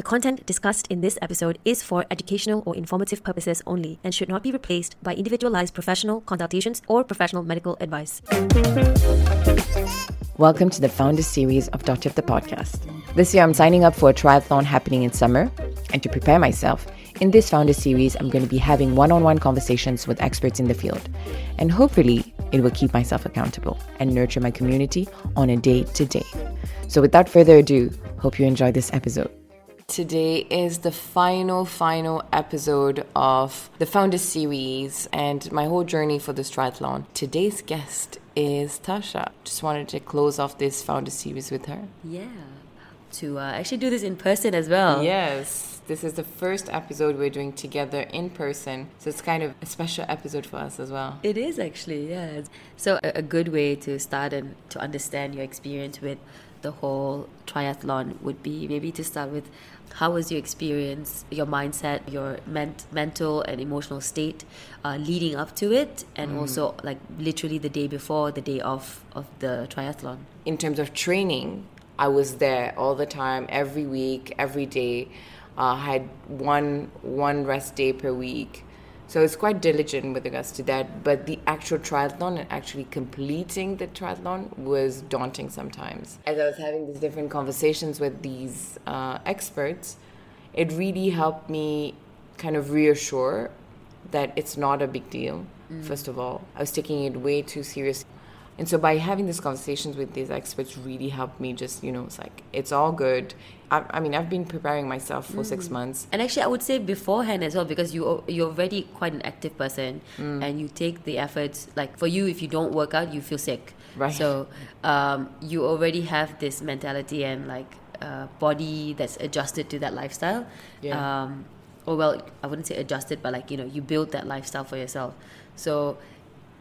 The content discussed in this episode is for educational or informative purposes only and should not be replaced by individualized professional consultations or professional medical advice. Welcome to the Founder Series of Dr. the Podcast. This year I'm signing up for a triathlon happening in summer, and to prepare myself, in this Founder Series, I'm going to be having one on one conversations with experts in the field. And hopefully, it will keep myself accountable and nurture my community on a day to day. So, without further ado, hope you enjoy this episode. Today is the final, final episode of the Founder Series and my whole journey for this triathlon. Today's guest is Tasha. Just wanted to close off this Founder Series with her. Yeah. To uh, actually do this in person as well. Yes. This is the first episode we're doing together in person. So it's kind of a special episode for us as well. It is actually, yeah. So, a, a good way to start and to understand your experience with the whole triathlon would be maybe to start with how was your experience, your mindset, your ment- mental and emotional state uh, leading up to it, and mm. also like literally the day before, the day of of the triathlon. In terms of training, I was there all the time, every week, every day uh, had one one rest day per week. So it's quite diligent with regards to that. But the actual triathlon and actually completing the triathlon was daunting sometimes. As I was having these different conversations with these uh, experts, it really helped me kind of reassure that it's not a big deal. Mm. First of all, I was taking it way too seriously. And so by having these conversations with these experts really helped me just, you know, it's like, it's all good. I, I mean, I've been preparing myself for mm. six months. And actually, I would say beforehand as well, because you, you're already quite an active person mm. and you take the efforts. Like for you, if you don't work out, you feel sick. Right. So um, you already have this mentality and like uh, body that's adjusted to that lifestyle. Yeah. Um, or well, I wouldn't say adjusted, but like, you know, you build that lifestyle for yourself. So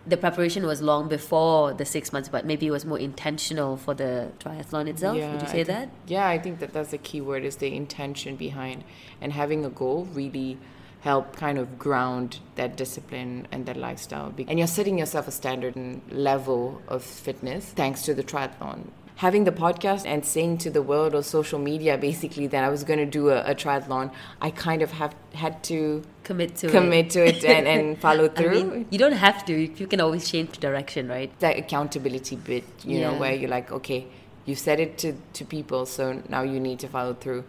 the preparation was long before the six months, but maybe it was more intentional for the triathlon itself. Yeah, Would you say think, that? Yeah, I think that that's the key word is the intention behind and having a goal really help kind of ground that discipline and that lifestyle. And you're setting yourself a standard and level of fitness thanks to the triathlon having the podcast and saying to the world or social media basically that I was going to do a, a, triathlon, I kind of have had to commit to commit it. to it and, and follow through. I mean, you don't have to. You can always change direction, right? That accountability bit, you yeah. know, where you're like, okay, you said it to, to people, so now you need to follow through.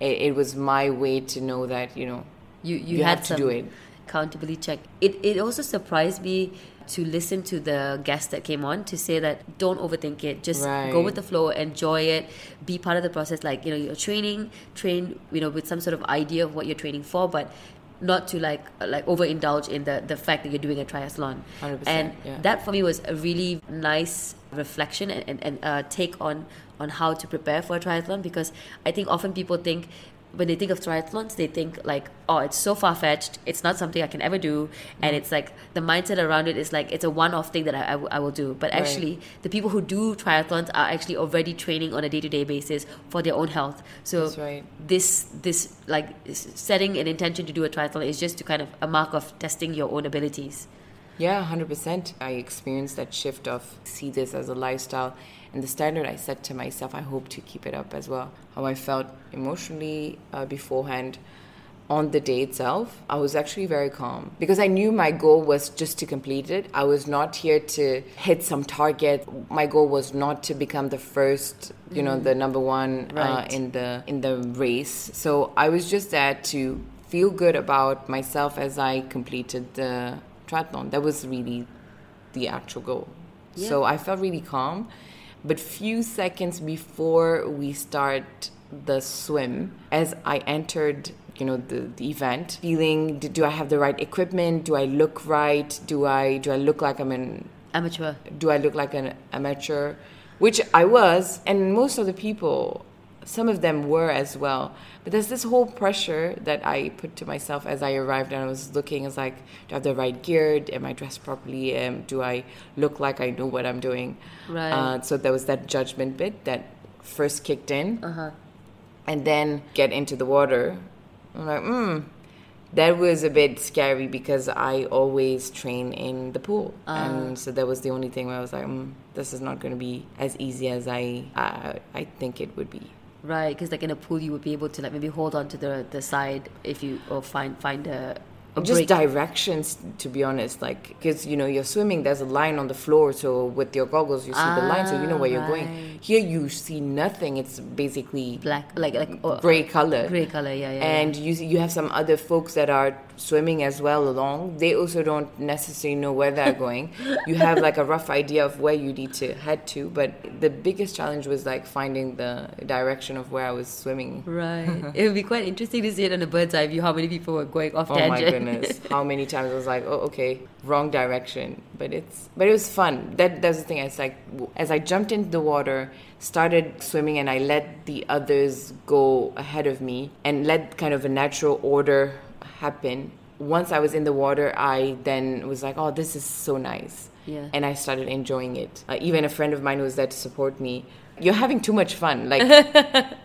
It, it was my way to know that, you know, you, you, you had to do it. Accountability check. It, it also surprised me to listen to the guests that came on to say that don't overthink it just right. go with the flow enjoy it be part of the process like you know you're training train you know with some sort of idea of what you're training for but not to like like overindulge in the the fact that you're doing a triathlon and yeah. that for me was a really nice reflection and, and, and uh, take on on how to prepare for a triathlon because I think often people think when they think of triathlons, they think like, oh, it's so far fetched. It's not something I can ever do, and mm-hmm. it's like the mindset around it is like it's a one-off thing that I, I, w- I will do. But actually, right. the people who do triathlons are actually already training on a day-to-day basis for their own health. So right. this this like setting an intention to do a triathlon is just to kind of a mark of testing your own abilities. Yeah, hundred percent. I experienced that shift of see this as a lifestyle and the standard I set to myself, I hope to keep it up as well. How I felt emotionally uh, beforehand on the day itself, I was actually very calm because I knew my goal was just to complete it. I was not here to hit some target. My goal was not to become the first, you know, the number one uh, right. uh, in the in the race. So I was just there to feel good about myself as I completed the triathlon. That was really the actual goal. Yeah. So I felt really calm but few seconds before we start the swim, as I entered you know the, the event feeling do i have the right equipment? Do i look right? Do i do i look like i'm an amateur. Do i look like an amateur? Which i was and most of the people some of them were as well. But there's this whole pressure that I put to myself as I arrived and I was looking as like, do I have the right gear? Am I dressed properly? Um, do I look like I know what I'm doing? Right. Uh, so there was that judgment bit that first kicked in. Uh-huh. And then get into the water. I'm like, hmm. That was a bit scary because I always train in the pool, uh. and so that was the only thing where I was like, mm, "This is not going to be as easy as I, I I think it would be." Right, because like in a pool, you would be able to like maybe hold on to the the side if you or find find a, a just break. directions to be honest like because you know you're swimming there's a line on the floor so with your goggles you see the line so you know where you're going Ah, here you see nothing it's basically black, like like oh, gray color gray color. Yeah, yeah. and you you have some other folks that are swimming as well along they also don't necessarily know where they're going you have like a rough idea of where you need to head to but the biggest challenge was like finding the direction of where i was swimming right. it would be quite interesting to see it on a bird's eye view how many people were going off Oh my tangent. Goodness! How many times I was like, "Oh, okay, wrong direction." But it's, but it was fun. That that's the thing. It's like as I jumped into the water, started swimming, and I let the others go ahead of me, and let kind of a natural order happen. Once I was in the water, I then was like, "Oh, this is so nice," Yeah. and I started enjoying it. Uh, even a friend of mine was there to support me. You're having too much fun. Like,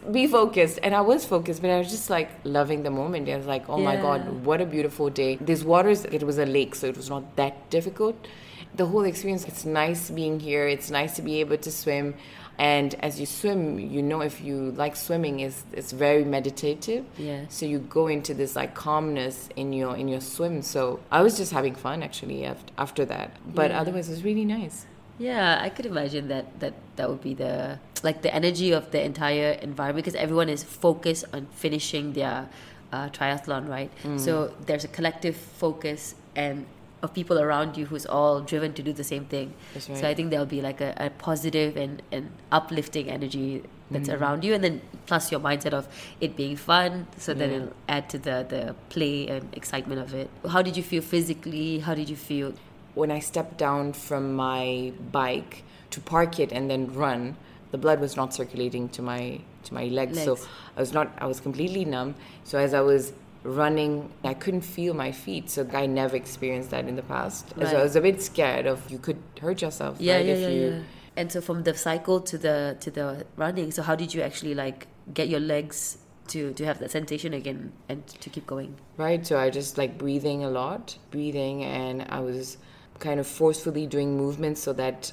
be focused. And I was focused, but I was just like loving the moment. I was like, oh my God, what a beautiful day. This water, is- it was a lake, so it was not that difficult. The whole experience, it's nice being here. It's nice to be able to swim. And as you swim, you know if you like swimming, is it's very meditative. Yeah. So you go into this like calmness in your in your swim. So I was just having fun actually after, after that. But Yeah. otherwise, it was really nice. Yeah, I could imagine that that that would be the like the energy of the entire environment because everyone is focused on finishing their uh, triathlon, right? Mm. So there's a collective focus and of people around you who's all driven to do the same thing. That's So. I think there'll be like a, a positive and, and uplifting energy that's Mm. around you, and then plus your mindset of it being fun, so then Yeah. it'll add to the the play and excitement of it. How did you feel physically? How did you feel? when I stepped down from my bike to park it and then run, the blood was not circulating to my to my legs. So I was not I was completely numb. So as I was running, I couldn't feel my feet. So I never experienced that in the past. So I was a bit scared of you could hurt yourself. yeah right? yeah if yeah, you yeah and so from the cycle to the to the running so how did you actually like get your legs to to have that sensation again and to keep going Right, so I just like breathing a lot, breathing, and I was kind of forcefully doing movements so that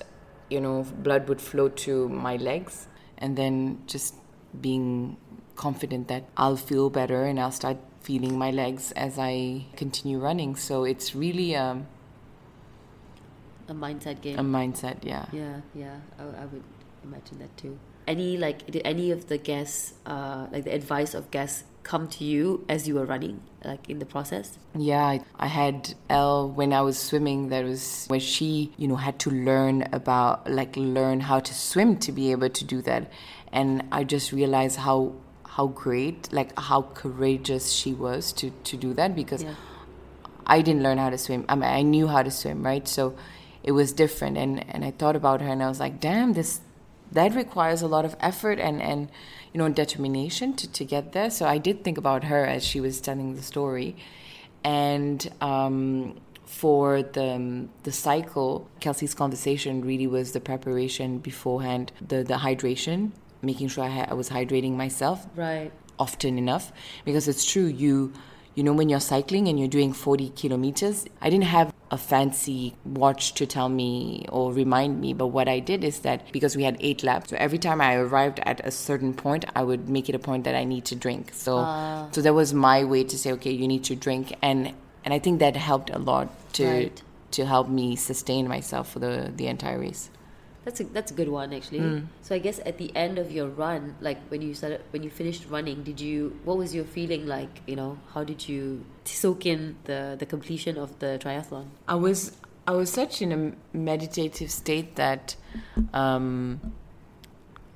you know blood would flow to my legs, and then just being confident that I'll feel better and I'll start feeling my legs as I continue running. So it's really um, a mindset game a mindset, yeah. yeah yeah I, I would imagine that too any like did any of the guests uh like the advice of guests come to you as you were running like in the process Yeah, I, I had Elle when I was swimming. That was where she, you know, had to learn about, like, learn how to swim to be able to do that. And I just realized how how great, like, how courageous she was to to do that because yeah I didn't learn how to swim. I mean, I knew how to swim, right? So it was different. And and I thought about her, and I was like, damn, this that requires a lot of effort and and you know determination to to get there. So I did think about her as she was telling the story, and. um for the the cycle, Kelsey's conversation really was the preparation beforehand, the the hydration, making sure I, ha- I was hydrating myself, right. often enough. Because it's true you you know when you're cycling and you're doing 40 kilometers i didn't have a fancy watch to tell me or remind me but what i did is that because we had eight laps so every time i arrived at a certain point i would make it a point that i need to drink. So Ah. so that was my way to say okay you need to drink. And and i think that helped a lot to Right. to help me sustain myself for the the entire race That's a that's a good one actually. Mm. So I guess at the end of your run, like when you started when you finished running, did you what was your feeling like? You know, how did you soak in the the completion of the triathlon? I was I was such in a meditative state that um,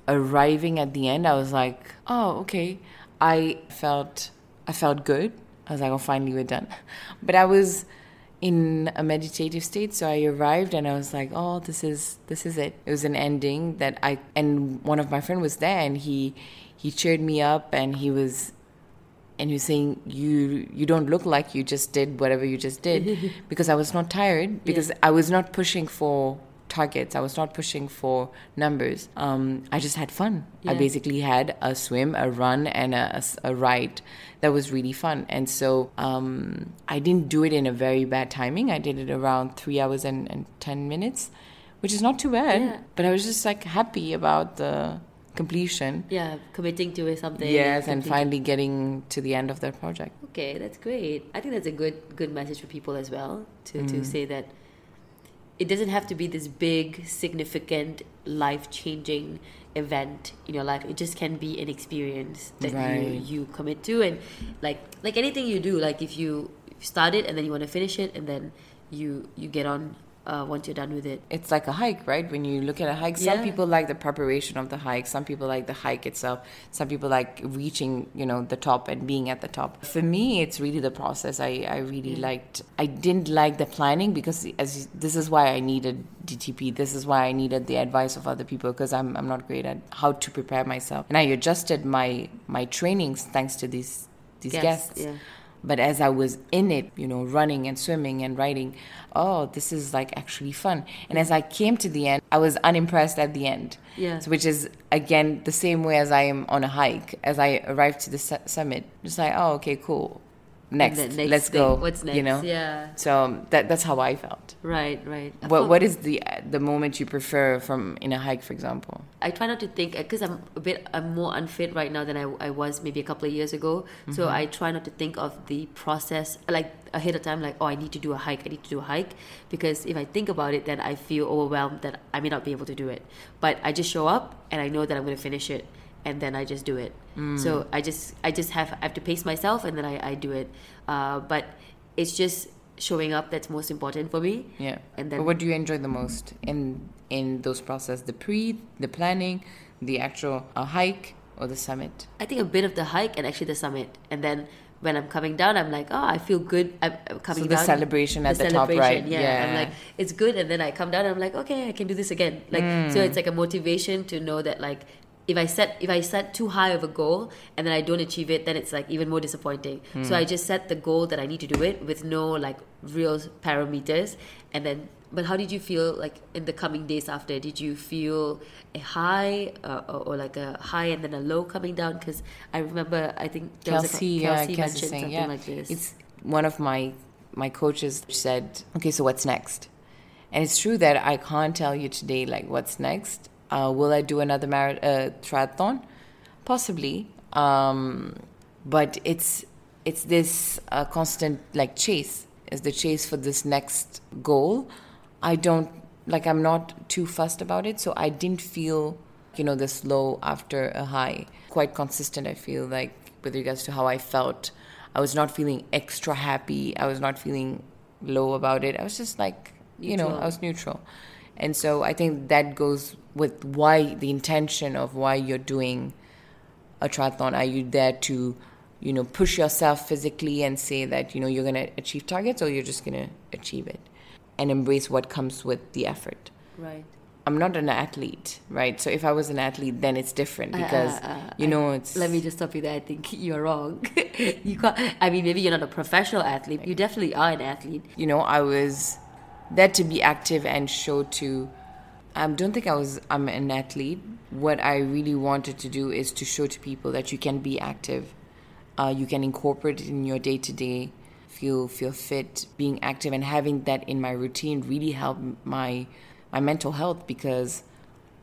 arriving at the end, I was like, oh, okay. I felt I felt good. I was like, oh, finally we're done. But I was in a meditative state, so I arrived and I was like, oh, this is this is it. It was an ending that I and one of my friend was there and he he cheered me up and he was and he was saying you you don't look like you just did whatever you just did. Because I was not tired because I was not pushing for targets I was not pushing for numbers um, I just had fun I basically had a swim a run and a a ride that was really fun and so um, I didn't do it in a very bad timing I did it around three hours and, and 10 minutes which is not too bad Yeah. but I was just like happy about the completion. Yeah, committing to something. Yes, and completing- finally getting to the end of that project. Okay, that's great. I think that's a good good message for people as well to, to say that it doesn't have to be this big, significant, life changing event in your life. It just can be an experience that Right. you you commit to, and like like anything you do, like if you start it and then you want to finish it, and then you you get on uh, once you're done with it. It's like a hike, right? When you look at a hike, some Yeah. people like the preparation of the hike, some people like the hike itself, some people like reaching, you know, the top and being at the top. For me, it's really the process. I, I really liked, I didn't like the planning because as this is why I needed DTP. This is why I needed the advice of other people because I'm, I'm not great at how to prepare myself. And I adjusted my, my trainings thanks to these, these Guests, guests. yeah. But as I was in it, you know, running and swimming and riding, oh, this is like actually fun. And as I came to the end, I was unimpressed at the end. Yeah. So, which is again the same way as I am on a hike. As I arrived to the su- summit, just like, oh, okay, cool. Next, next let's thing, go. what's You know. next? Yeah. So that that's how I felt. Right, right. I What what is the the moment you prefer from in a hike, for example? I try not to think because I'm a bit I'm more unfit right now than I, I was maybe a couple of years ago. So Mm-hmm. I try not to think of the process like ahead of time, like oh I need to do a hike, I need to do a hike, because if I think about it, then I feel overwhelmed that I may not be able to do it. But I just show up and I know that I'm going to finish it, and then I just do it. Mm. So I just I just have I have to pace myself, and then I, I do it. Uh, but it's just showing up that's most important for me. Yeah. And but what do you enjoy the most in in those process? The pre, the planning, the actual uh, hike, or the summit? I think a bit of the hike and actually the summit, and then when I'm coming down, I'm like, oh, I feel good. I'm coming So the down. celebration at the top, right? Yeah. Yeah. I'm like, it's good, and then I come down, I'm like, okay, I can do this again. Like, so Hmm. it's like a motivation to know that like. If I set if I set too high of a goal and then I don't achieve it, then it's like even more disappointing. Hmm. So I just set the goal that I need to do it with no like real parameters, and then. But how did you feel like in the coming days after? Did you feel a high uh, or, or like a high and then a low coming down? Because I remember I think there was a, Kelsey, Kelsey Kelsey mentioned saying, something yeah, like this. it's one of my my coaches said, okay, so what's next? And it's true that I can't tell you today like what's next. Uh, will I do another mar- uh, triathlon? Possibly, um, but it's it's this uh, constant like chase. Is the chase for this next goal? I don't like. I'm not too fussed about it, so I didn't feel you know this low after a high. Quite consistent. I feel like with regards to how I felt. I was not feeling extra happy. I was not feeling low about it. I was just like, you know, I was neutral. And so I think that goes with why the intention of why you're doing a triathlon. Are you there to, you know, push yourself physically and say that, you know, you're going to achieve targets or you're just going to achieve it and embrace what comes with the effort? right. I'm not an athlete, right? So if I was an athlete, then it's different Uh, because, uh, uh, you know, it's. Let me just stop you there. I think you're wrong. you can't. I mean, maybe you're not a professional athlete. You definitely are an athlete. you know, I was there to be active and show to. I don't think I was. I'm an athlete. What I really wanted to do is to show to people that you can be active. Uh, you can incorporate it in your day to day. Feel feel fit. Being active and having that in my routine really helped my my mental health because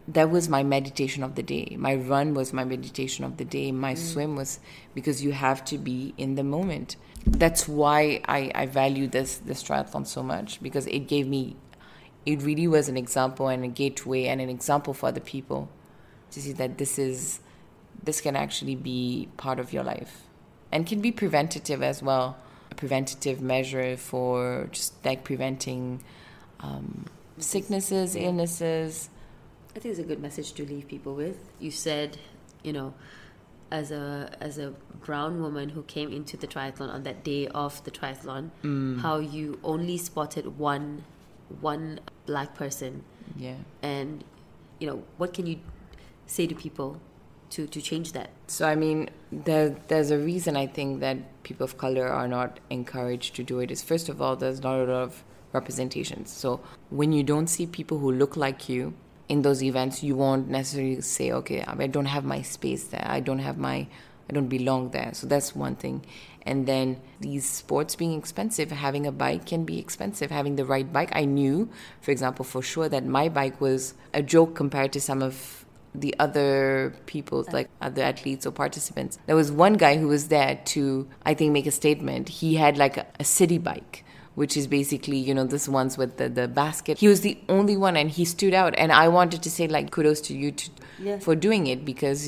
that was my meditation of the day. My run was my meditation of the day. My swim was because you have to be in the moment. That's why I, I value this this triathlon so much because it gave me it really was an example and a gateway and an example for other people to see that this is this can actually be part of your life and can be preventative as well. A preventative measure for just like preventing um, sicknesses, illnesses. I think it's a good message to leave people with. You said, you know, as a as a brown woman who came into the triathlon on that day of the triathlon, Mm. how you only spotted one one black person, Yeah. and you know what can you say to people to to change that? So I mean, there there's a reason I think that people of color are not encouraged to do it. Is first of all, there's not a lot of representations. So when you don't see people who look like you in those events, you won't necessarily say, okay, I don't have my space there. I don't have my, I don't belong there. So that's one thing. And then these sports being expensive, having a bike can be expensive. Having the right bike, I knew, for example, for sure that my bike was a joke compared to some of the other people, like other athletes or participants. There was one guy who was there to, I think, make a statement. He had like a, a city bike which is basically you know this ones with the, the basket he was the only one and he stood out and i wanted to say like kudos to you to, Yeah. for doing it because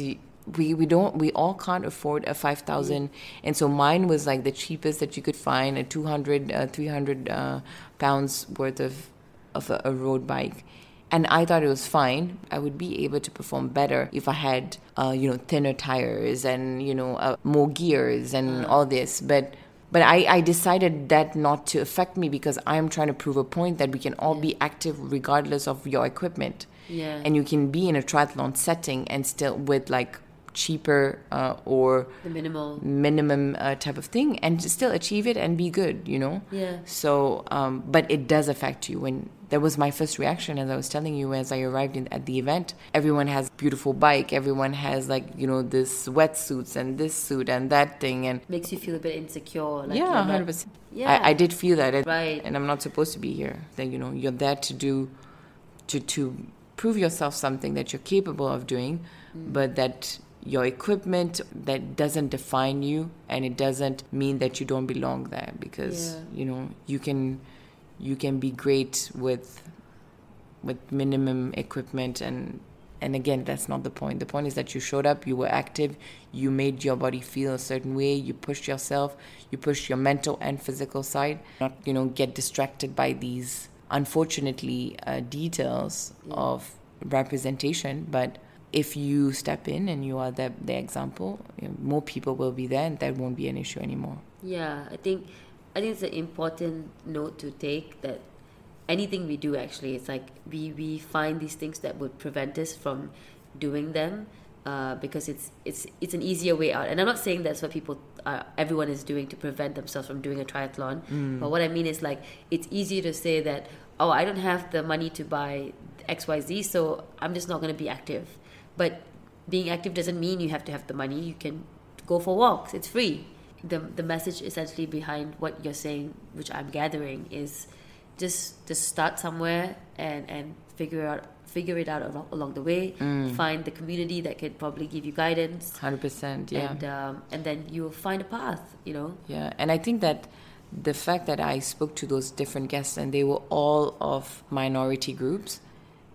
we, we don't we all can't afford a 5000 and so mine was like the cheapest that you could find a 200 uh, 300 uh, pounds worth of of a, a road bike and I thought it was fine. I would be able to perform better if I had, uh, you know, thinner tires and you know uh, more gears and all this. But but I, I decided that not to affect me because I'm trying to prove a point that we can all be active regardless of your equipment. Yeah. And you can be in a triathlon setting and still with like cheaper uh, or the minimal. minimum uh, type of thing and still achieve it and be good you know Yeah. so um, but it does affect you when that was my first reaction as i was telling you as i arrived in, at the event everyone has beautiful bike everyone has like you know this wetsuits and this suit and that thing and Makes you feel a bit insecure. Like yeah you're not- 100% Yeah. I, I did feel that and, Right. and i'm not supposed to be here that you know you're there to do to to prove yourself something that you're capable of doing Mm. but that your equipment that doesn't define you and it doesn't mean that you don't belong there because Yeah. you know you can you can be great with with minimum equipment and and again that's not the point. The point is that you showed up you were active you made your body feel a certain way you pushed yourself you pushed your mental and physical side. Not you know get distracted by these unfortunately uh, details of representation but if you step in and you are the, the example you know, more people will be there and that won't be an issue anymore. Yeah, I think I think it's an important note to take that anything we do actually it's like we, we find these things that would prevent us from doing them uh, because it's it's it's an easier way out. And I'm not saying that's what people uh, everyone is doing to prevent themselves from doing a triathlon. But what I mean is like it's easier to say that oh I don't have the money to buy XYZ so I'm just not going to be active but being active doesn't mean you have to have the money you can go for walks it's free the the message essentially behind what you're saying, which I'm gathering, is just just start somewhere and and figure out figure it out along, along the way. Find the community that can probably give you guidance, 100% yeah and um, and then you'll find a path. You know. Yeah, and I think that the fact that I spoke to those different guests and they were all of minority groups,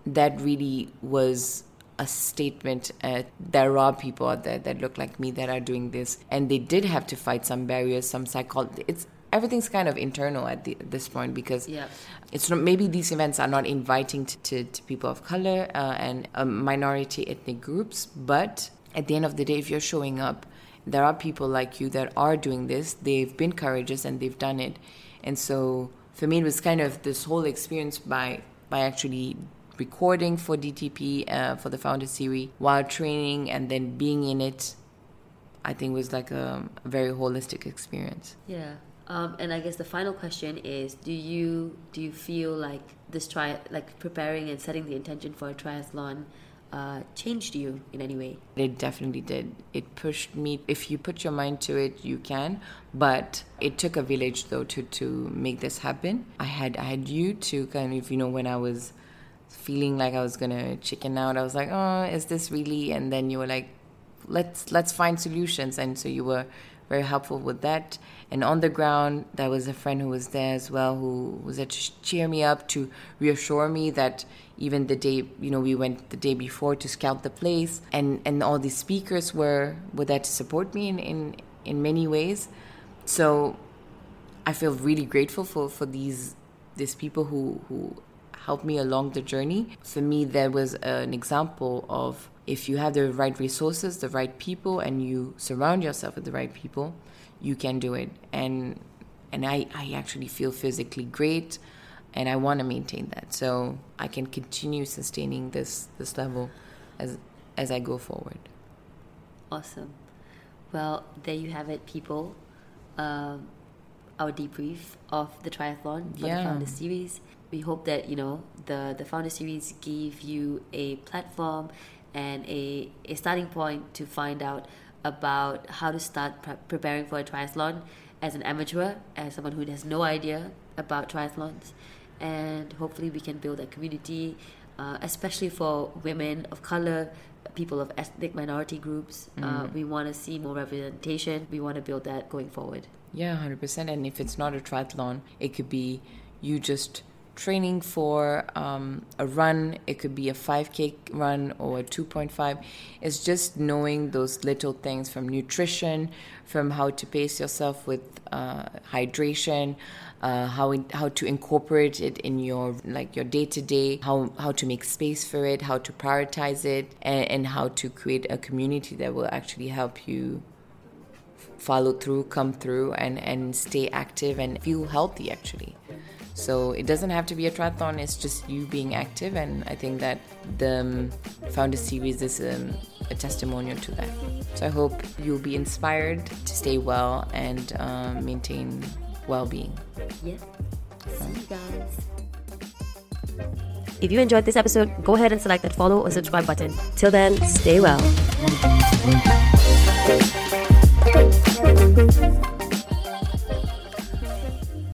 that really was a statement. Uh, there are people out there that look like me that are doing this, and they did have to fight some barriers, some psychology. It's everything's kind of internal at, the, this point because Yeah. it's not, maybe these events are not inviting to, to, to people of color uh, and um, minority ethnic groups but at the end of the day if you're showing up there are people like you that are doing this they've been courageous and they've done it and so for me it was kind of this whole experience by by actually recording for dtp uh, for the founder series while training and then being in it i think was like a, a very holistic experience Yeah. Um, and I guess the final question is: Do you do you feel like this try like preparing and setting the intention for a triathlon uh, changed you in any way? It definitely did. It pushed me. If you put your mind to it, you can. But it took a village though to to make this happen. I had I had you to kind of you know when I was feeling like I was gonna chicken out, I was like, oh, is this really? And then you were like, let's let's find solutions. And so you were very helpful with that. And on the ground, there was a friend who was there as well, who was there to cheer me up, to reassure me that even the day, you know, we went the day before to scout the place, and and all these speakers were were there to support me in in, in many ways. So I feel really grateful for for these these people who who helped me along the journey. For me, there was an example of if you have the right resources, the right people, and you surround yourself with the right people, you can do it. And and I, I actually feel physically great and I want to maintain that. So I can continue sustaining this this level as as I go forward. Awesome. Well, there you have it, people. Um, our debrief of the triathlon for Yeah. the Founder Series. We hope that you know the the Founder Series gave you a platform and a a starting point to find out about how to start pre- preparing for a triathlon as an amateur, as someone who has no idea about triathlons, and hopefully we can build a community, uh, especially for women of color people of ethnic minority groups. Uh, we want to see more representation. We want to build that going forward. Yeah, 100%. And if it's not a triathlon, it could be you just training for um, a run, it could be a 5K run or a 2.5. It's just knowing those little things from nutrition, from how to pace yourself with uh, hydration. Uh, how in, how to incorporate it in your like your day to day, how how to make space for it, how to prioritize it, and, and how to create a community that will actually help you follow through, come through, and and stay active and feel healthy actually. So it doesn't have to be a triathlon, it's just you being active. And I think that the um, Founder Series is um, a testimonial to that. So I hope you'll be inspired to stay well and um, maintain well being. Yeah. See you guys. If you enjoyed this episode, go ahead and select that follow or subscribe button. Till then, stay well.